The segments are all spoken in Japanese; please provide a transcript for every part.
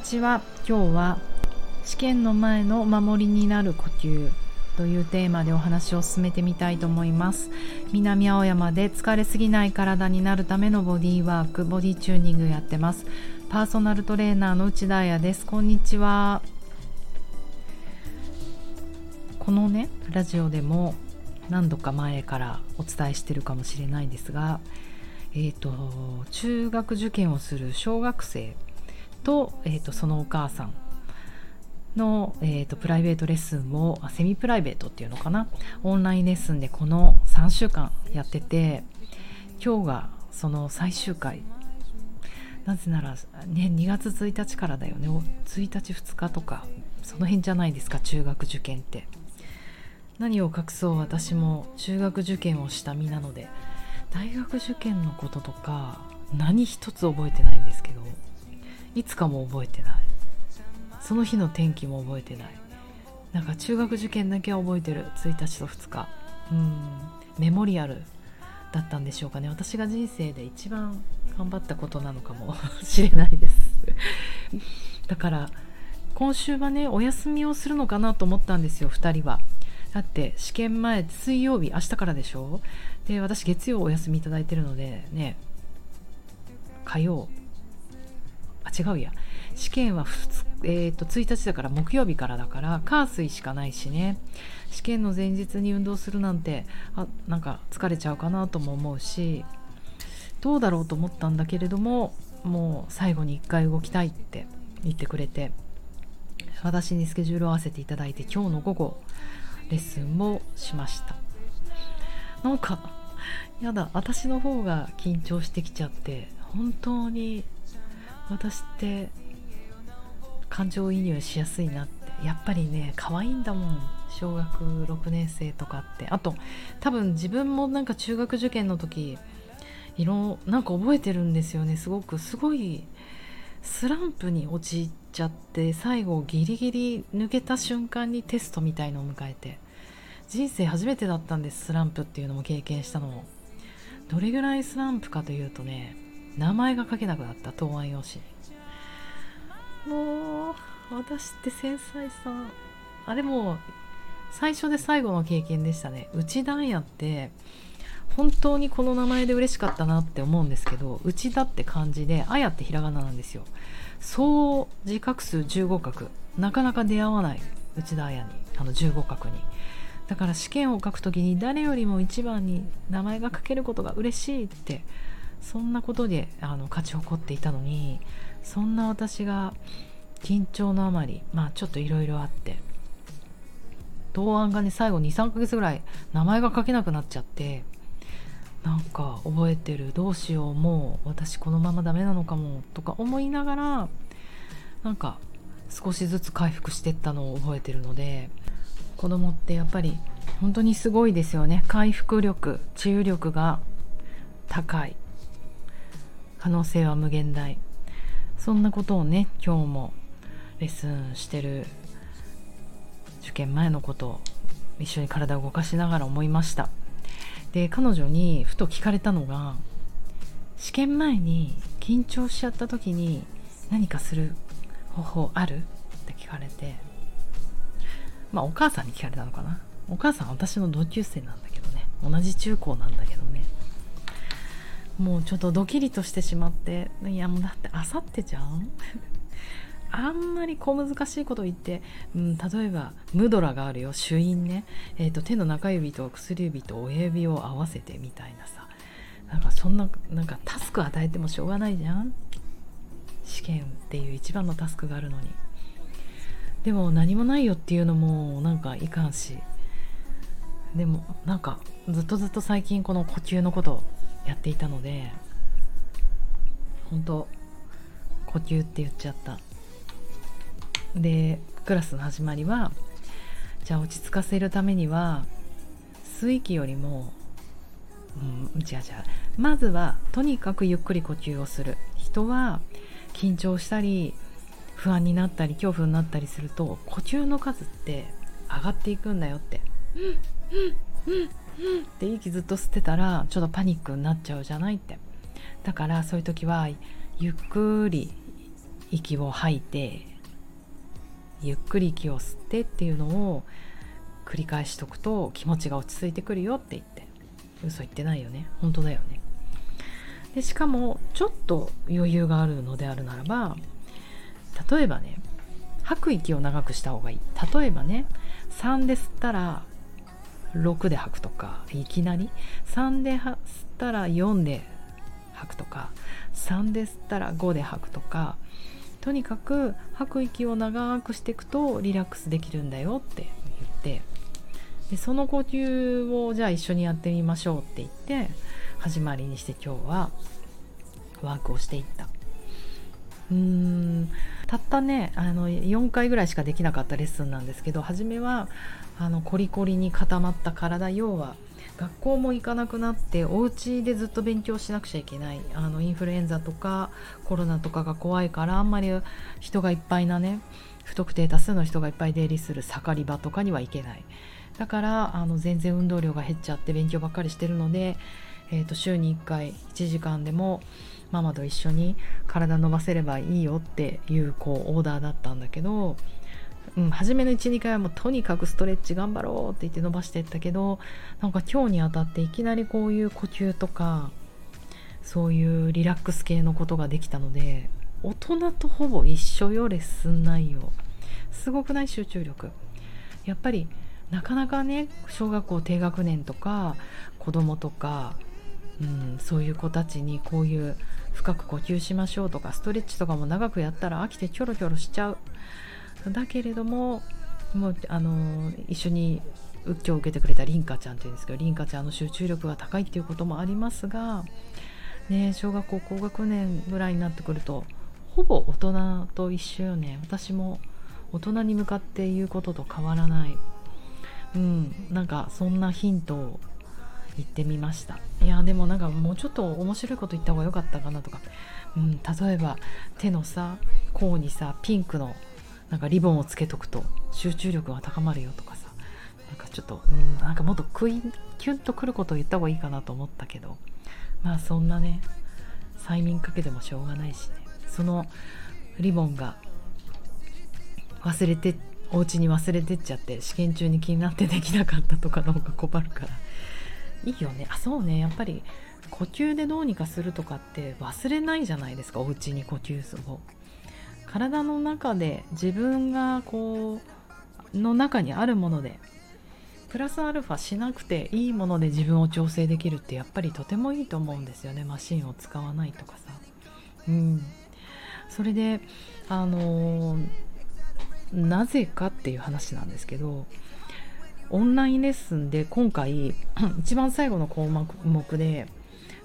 ちは。今日は試験の前の守りになる呼吸というテーマでお話を進めてみたいと思います。南青山で疲れすぎない体になるためのボディワークボディチューニングやってます。パーソナルトレーナーの内田彩です。こんにちは。このねラジオでも何度か前からお伝えしてるかもしれないですがえーと、中学受験をする小学生と,、えーと、そのお母さんの、えーと、プライベートレッスンをセミプライベートっていうのかな？オンラインレッスンでこの3週間やってて今日がその最終回。なぜなら、ね、2月1日からだよね。1日2日とかその辺じゃないですか中学受験って。何を隠そう私も中学受験をした身なので。大学受験のこととか何一つ覚えてないんですけど。いつかも覚えてない。その日の天気も覚えてない。なんか中学受験だけは覚えてる。1日と2日。うん。メモリアルだったんでしょうかね。私が人生で一番頑張ったことなのかも しれないです。だから今週はねお休みをするのかなと思ったんですよ2人は。だって試験前水曜日明日からでしょ？で私月曜お休みいただいてるのでね火曜あ違うや。試験はえーと、1日だから木曜日からだから火水しかないしね。試験の前日に運動するなんてあなんか疲れちゃうかなとも思うしどうだろうと思ったんだけれどももう最後に1回動きたいって言ってくれて私にスケジュールを合わせていただいて今日の午後レッスンもしました。なんかやだ私の方が緊張してきちゃって本当に私って感情移入しやすいなって。やっぱりね可愛いんだもん。小学6年生とかって。あと多分自分もなんか中学受験の時色なんか覚えてるんですよね。すごく。すごいスランプに陥っちゃって最後ギリギリ抜けた瞬間にテストみたいのを迎えて。人生初めてだったんですスランプっていうのも経験したのも。どれぐらいスランプかというとね名前が書けなくなった答案用紙もう私って繊細さあれも最初で最後の経験でしたね。内田彩って本当にこの名前で嬉しかったなって思うんですけど内田って漢字で綾ってひらがななんですよ。総字画数15画。なかなか出会わない内田彩に。あの15画に。だから試験を書く時に誰よりも一番に名前が書けることが嬉しいってそんなことであの勝ち誇っていたのにそんな私が緊張のあまりまあちょっといろいろあって答案がね最後23ヶ月ぐらい名前が書けなくなっちゃってなんか覚えてるどうしようもう私このままダメなのかもとか思いながらなんか少しずつ回復してったのを覚えてるので子供ってやっぱり本当にすごいですよね。回復力治癒力が高い。可能性は無限大。そんなことをね今日もレッスンしてる受験前のことを一緒に体を動かしながら思いました。で彼女にふと聞かれたのが試験前に緊張しちゃった時に何かする方法ある？って聞かれて。まあお母さんに聞かれたのかな。お母さん私の同級生なんだけどね。同じ中高なんだけどもうちょっとドキリとしてしまっていやもうだってあさってじゃん？あんまり小難しいこと言って、うん、例えばムドラがあるよ。主因ね、えーと、手の中指と薬指と親指を合わせてみたいなさ。なんかそんななんかタスク与えてもしょうがないじゃん？試験っていう一番のタスクがあるのに。でも何もないよっていうのもなんかいかんし。でもなんかずっとずっと最近この呼吸のことやっていたので本当呼吸って言っちゃった。でクラスの始まりはじゃあ落ち着かせるためには吸う息よりもうんじゃあじゃあまずはとにかくゆっくり呼吸をする。人は緊張したり不安になったり恐怖になったりすると呼吸の数って上がっていくんだよって。って息ずっと吸ってたらちょっとパニックになっちゃうじゃないって。だからそういう時はゆっくり息を吐いてゆっくり息を吸ってっていうのを繰り返しとくと気持ちが落ち着いてくるよって言って。嘘言ってないよね。本当だよね。でしかもちょっと余裕があるのであるならば例えばね吐く息を長くした方がいい。例えばね3で吸ったら6で吐くとかいきなり？3で吸ったら4で吐くとか3で吸ったら5で吐くとかとにかく吐く息を長くしていくとリラックスできるんだよって言ってでその呼吸をじゃあ一緒にやってみましょうって言って始まりにして今日はワークをしていった。たったねあの4回ぐらいしかできなかったレッスンなんですけど初めはあのコリコリに固まった体要は学校も行かなくなってお家でずっと勉強しなくちゃいけないあのインフルエンザとかコロナとかが怖いからあんまり人がいっぱいなね不特定多数の人がいっぱい出入りする盛り場とかには行けない。だからあの全然運動量が減っちゃって勉強ばっかりしてるので、えー、と週に1回1時間でもママと一緒に体伸ばせればいいよっていうこうオーダーだったんだけどうん、初めの12回はもうとにかくストレッチ頑張ろうって言って伸ばしていったけどなんか今日にあたっていきなりこういう呼吸とかそういうリラックス系のことができたので大人とほぼ一緒よレッスン内容。すごくない？集中力。やっぱりなかなかね小学校低学年とか子供とか、うん、そういう子たちにこういう深く呼吸しましょうとかストレッチとかも長くやったら飽きてキョロキョロしちゃう。だけれどももうあの一緒に仏教を受けてくれた凛花ちゃんっていうんですけど凛花ちゃんの集中力が高いっていうこともありますが、ね、小学校高学年ぐらいになってくるとほぼ大人と一緒よね。私も大人に向かって言うことと変わらない、うん、なんかそんなヒントを言ってみました。いやでもなんかもうちょっと面白いこと言った方が良かったかなとか、うん、例えば手のさ甲にさピンクのなんかリボンをつけとくと集中力が高まるよとかさ。なんかちょっと、うん、なんかもっとクイキュンとくることを言った方がいいかなと思ったけど。まあそんなね催眠かけてもしょうがないしね。そのリボンが忘れてお家に忘れてっちゃって試験中に気になってできなかったとかの方が困るから。いいよね。あそうね。やっぱり呼吸でどうにかするとかって忘れないじゃないですか。お家に呼吸を。体の中で自分がこうの中にあるものでプラスアルファしなくていいもので自分を調整できるってやっぱりとてもいいと思うんですよね。マシンを使わないとかさ。うん、それであのー、なぜかっていう話なんですけどオンラインレッスンで今回 一番最後の項目で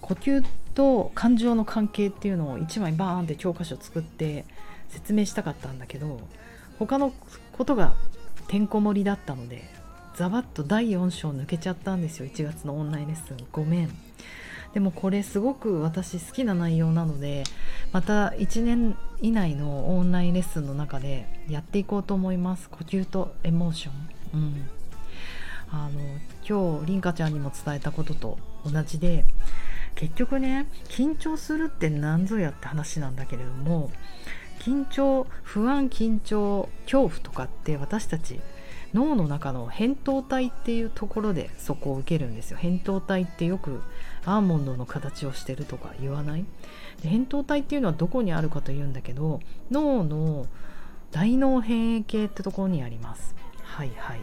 呼吸と感情の関係っていうのを1枚バーンって教科書作って説明したかったんだけど他のことがてんこ盛りだったのでざわっと第4章抜けちゃったんですよ。1月のオンラインレッスン。ごめん。でもこれすごく私好きな内容なのでまた1年以内のオンラインレッスンの中でやっていこうと思います。呼吸とエモーション。うん。あの今日凛花ちゃんにも伝えたことと同じで結局ね緊張するって何ぞやって話なんだけれども緊張不安緊張恐怖とかって私たち脳の中の扁桃体っていうところでそこを受けるんですよ。扁桃体ってよくアーモンドの形をしてるとか言わない？で扁桃体っていうのはどこにあるかというんだけど脳の大脳変形系ってところにあります。はいはい。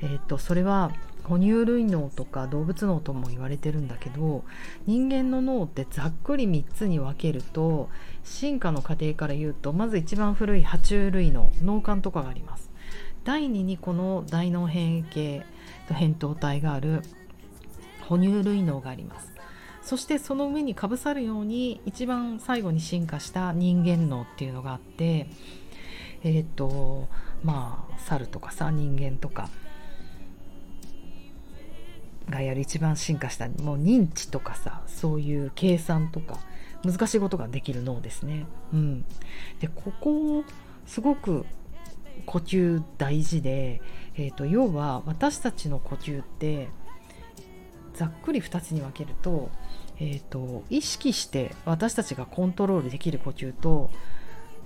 えー、っとそれは哺乳類脳とか動物脳とも言われてるんだけど人間の脳ってざっくり3つに分けると進化の過程から言うとまず一番古い爬虫類脳脳幹とかがあります。第2にこの大脳変形と扁桃体がある哺乳類脳があります。そしてその上にかぶさるように一番最後に進化した人間脳っていうのがあってえっ、ー、とまあ猿とかさ人間とかがやる一番進化したもう認知とかさそういう計算とか難しいことができる脳ですね。うん、でここすごく呼吸大事で、えーと、要は私たちの呼吸ってざっくり2つに分けると,、えーと意識して私たちがコントロールできる呼吸と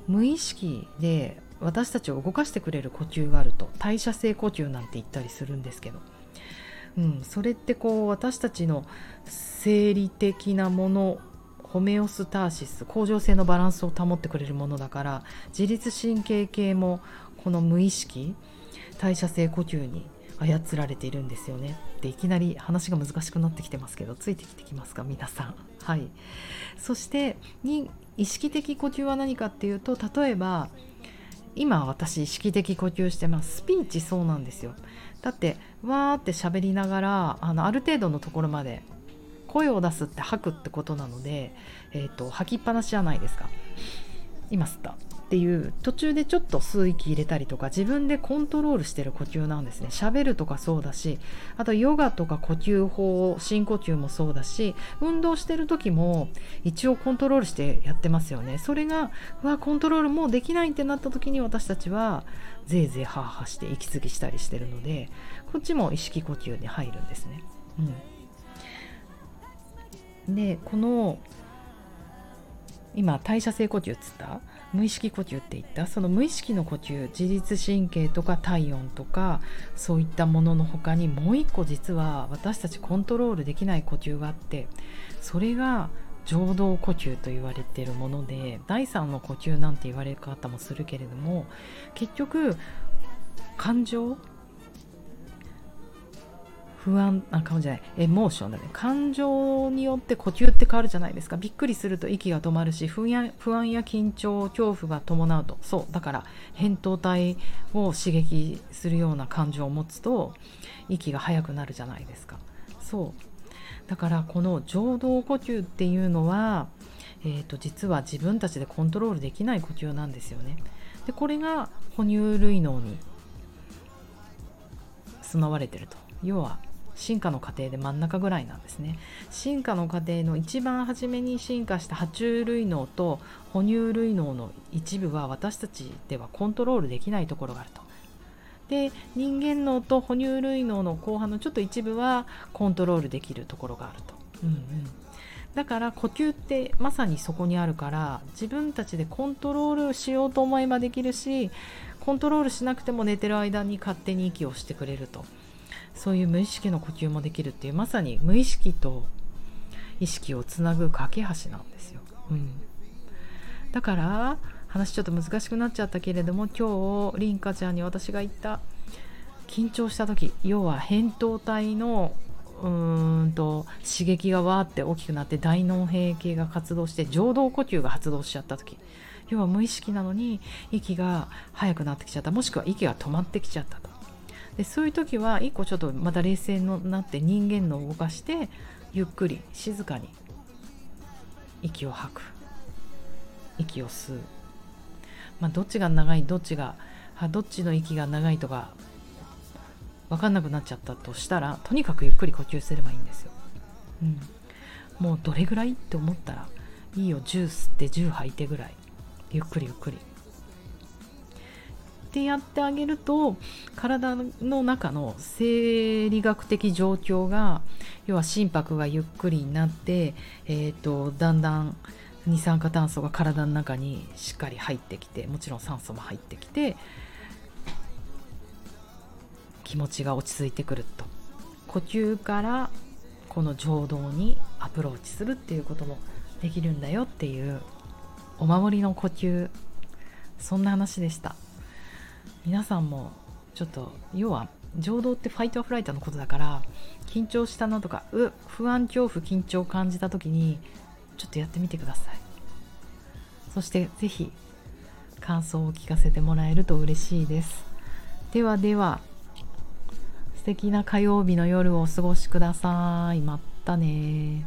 無意識で私たちを動かしてくれる呼吸があると。代謝性呼吸なんて言ったりするんですけど、うん、それってこう私たちの生理的なものホメオスターシス恒常性のバランスを保ってくれるものだから自律神経系もこの無意識代謝性呼吸に操られているんですよね。でいきなり話が難しくなってきてますけどついてきてきますか皆さん。はい。そしてに意識的呼吸は何かっていうと例えば今私意識的呼吸してます。スピーチそうなんですよ。だってわーって喋りながらあのある程度のところまで声を出すって吐くってことなので、えーと、吐きっぱなしじゃないですか。今吸った。っていう途中でちょっと吸う息入れたりとか自分でコントロールしてる呼吸なんですね。喋るとかそうだしあとヨガとか呼吸法深呼吸もそうだし運動してる時も一応コントロールしてやってますよね。それがうわコントロールもうできないってなった時に私たちはぜいぜいハーハーして息継ぎしたりしてるのでこっちも意識呼吸に入るんですね。うん、でこの今代謝性呼吸っつった？無意識呼吸って言った？その無意識の呼吸自律神経とか体温とかそういったものの他にもう一個実は私たちコントロールできない呼吸があってそれが浄土呼吸と言われているもので第三の呼吸なんて言われる方もするけれども結局感情不安あ感じゃない。エモーションだね。感情によって呼吸って変わるじゃないですか。びっくりすると息が止まるし不安不安や緊張恐怖が伴うと。そう。だから扁桃体を刺激するような感情を持つと息が速くなるじゃないですか。そう。だからこの浄土呼吸っていうのは、えーと、実は自分たちでコントロールできない呼吸なんですよね。でこれが哺乳類脳に住まわれてると。要は進化の過程で真ん中ぐらいなんですね。進化の過程の一番初めに進化した爬虫類脳と哺乳類脳の一部は私たちではコントロールできないところがあると。で人間脳と哺乳類脳の後半のちょっと一部はコントロールできるところがあると、うんうん、だから呼吸ってまさにそこにあるから自分たちでコントロールしようと思えばできるしコントロールしなくても寝てる間に勝手に息をしてくれると。そういう無意識の呼吸もできるっていうまさに無意識と意識をつなぐ架け橋なんですよ。うん、だから話ちょっと難しくなっちゃったけれども今日凛花ちゃんに私が言った緊張した時要は扁桃体のうーんと刺激がわーって大きくなって大脳閉系が活動して浄動呼吸が発動しちゃった時。要は無意識なのに息が速くなってきちゃった。もしくは息が止まってきちゃったと。でそういう時は一個ちょっとまた冷静になって人間の動かしてゆっくり静かに息を吐く。息を吸う、まあ、どっちが長いどっちがどっちの息が長いとか分かんなくなっちゃったとしたらとにかくゆっくり呼吸すればいいんですよ、うん、もうどれぐらいって思ったらいいよ10吸って10吐いてぐらい。ゆっくりゆっくり。ってやってあげると体の中の生理学的状況が要は心拍がゆっくりになって、えーと、だんだん二酸化炭素が体の中にしっかり入ってきてもちろん酸素も入ってきて気持ちが落ち着いてくると呼吸からこの情動にアプローチするっていうこともできるんだよっていうお守りの呼吸そんな話でした。皆さんもちょっと要は情動ってファイトアフライターのことだから緊張したなとかう不安恐怖緊張を感じた時にちょっとやってみてください。そして是非感想を聞かせてもらえると嬉しいです。ではでは素敵な火曜日の夜をお過ごしください。またね。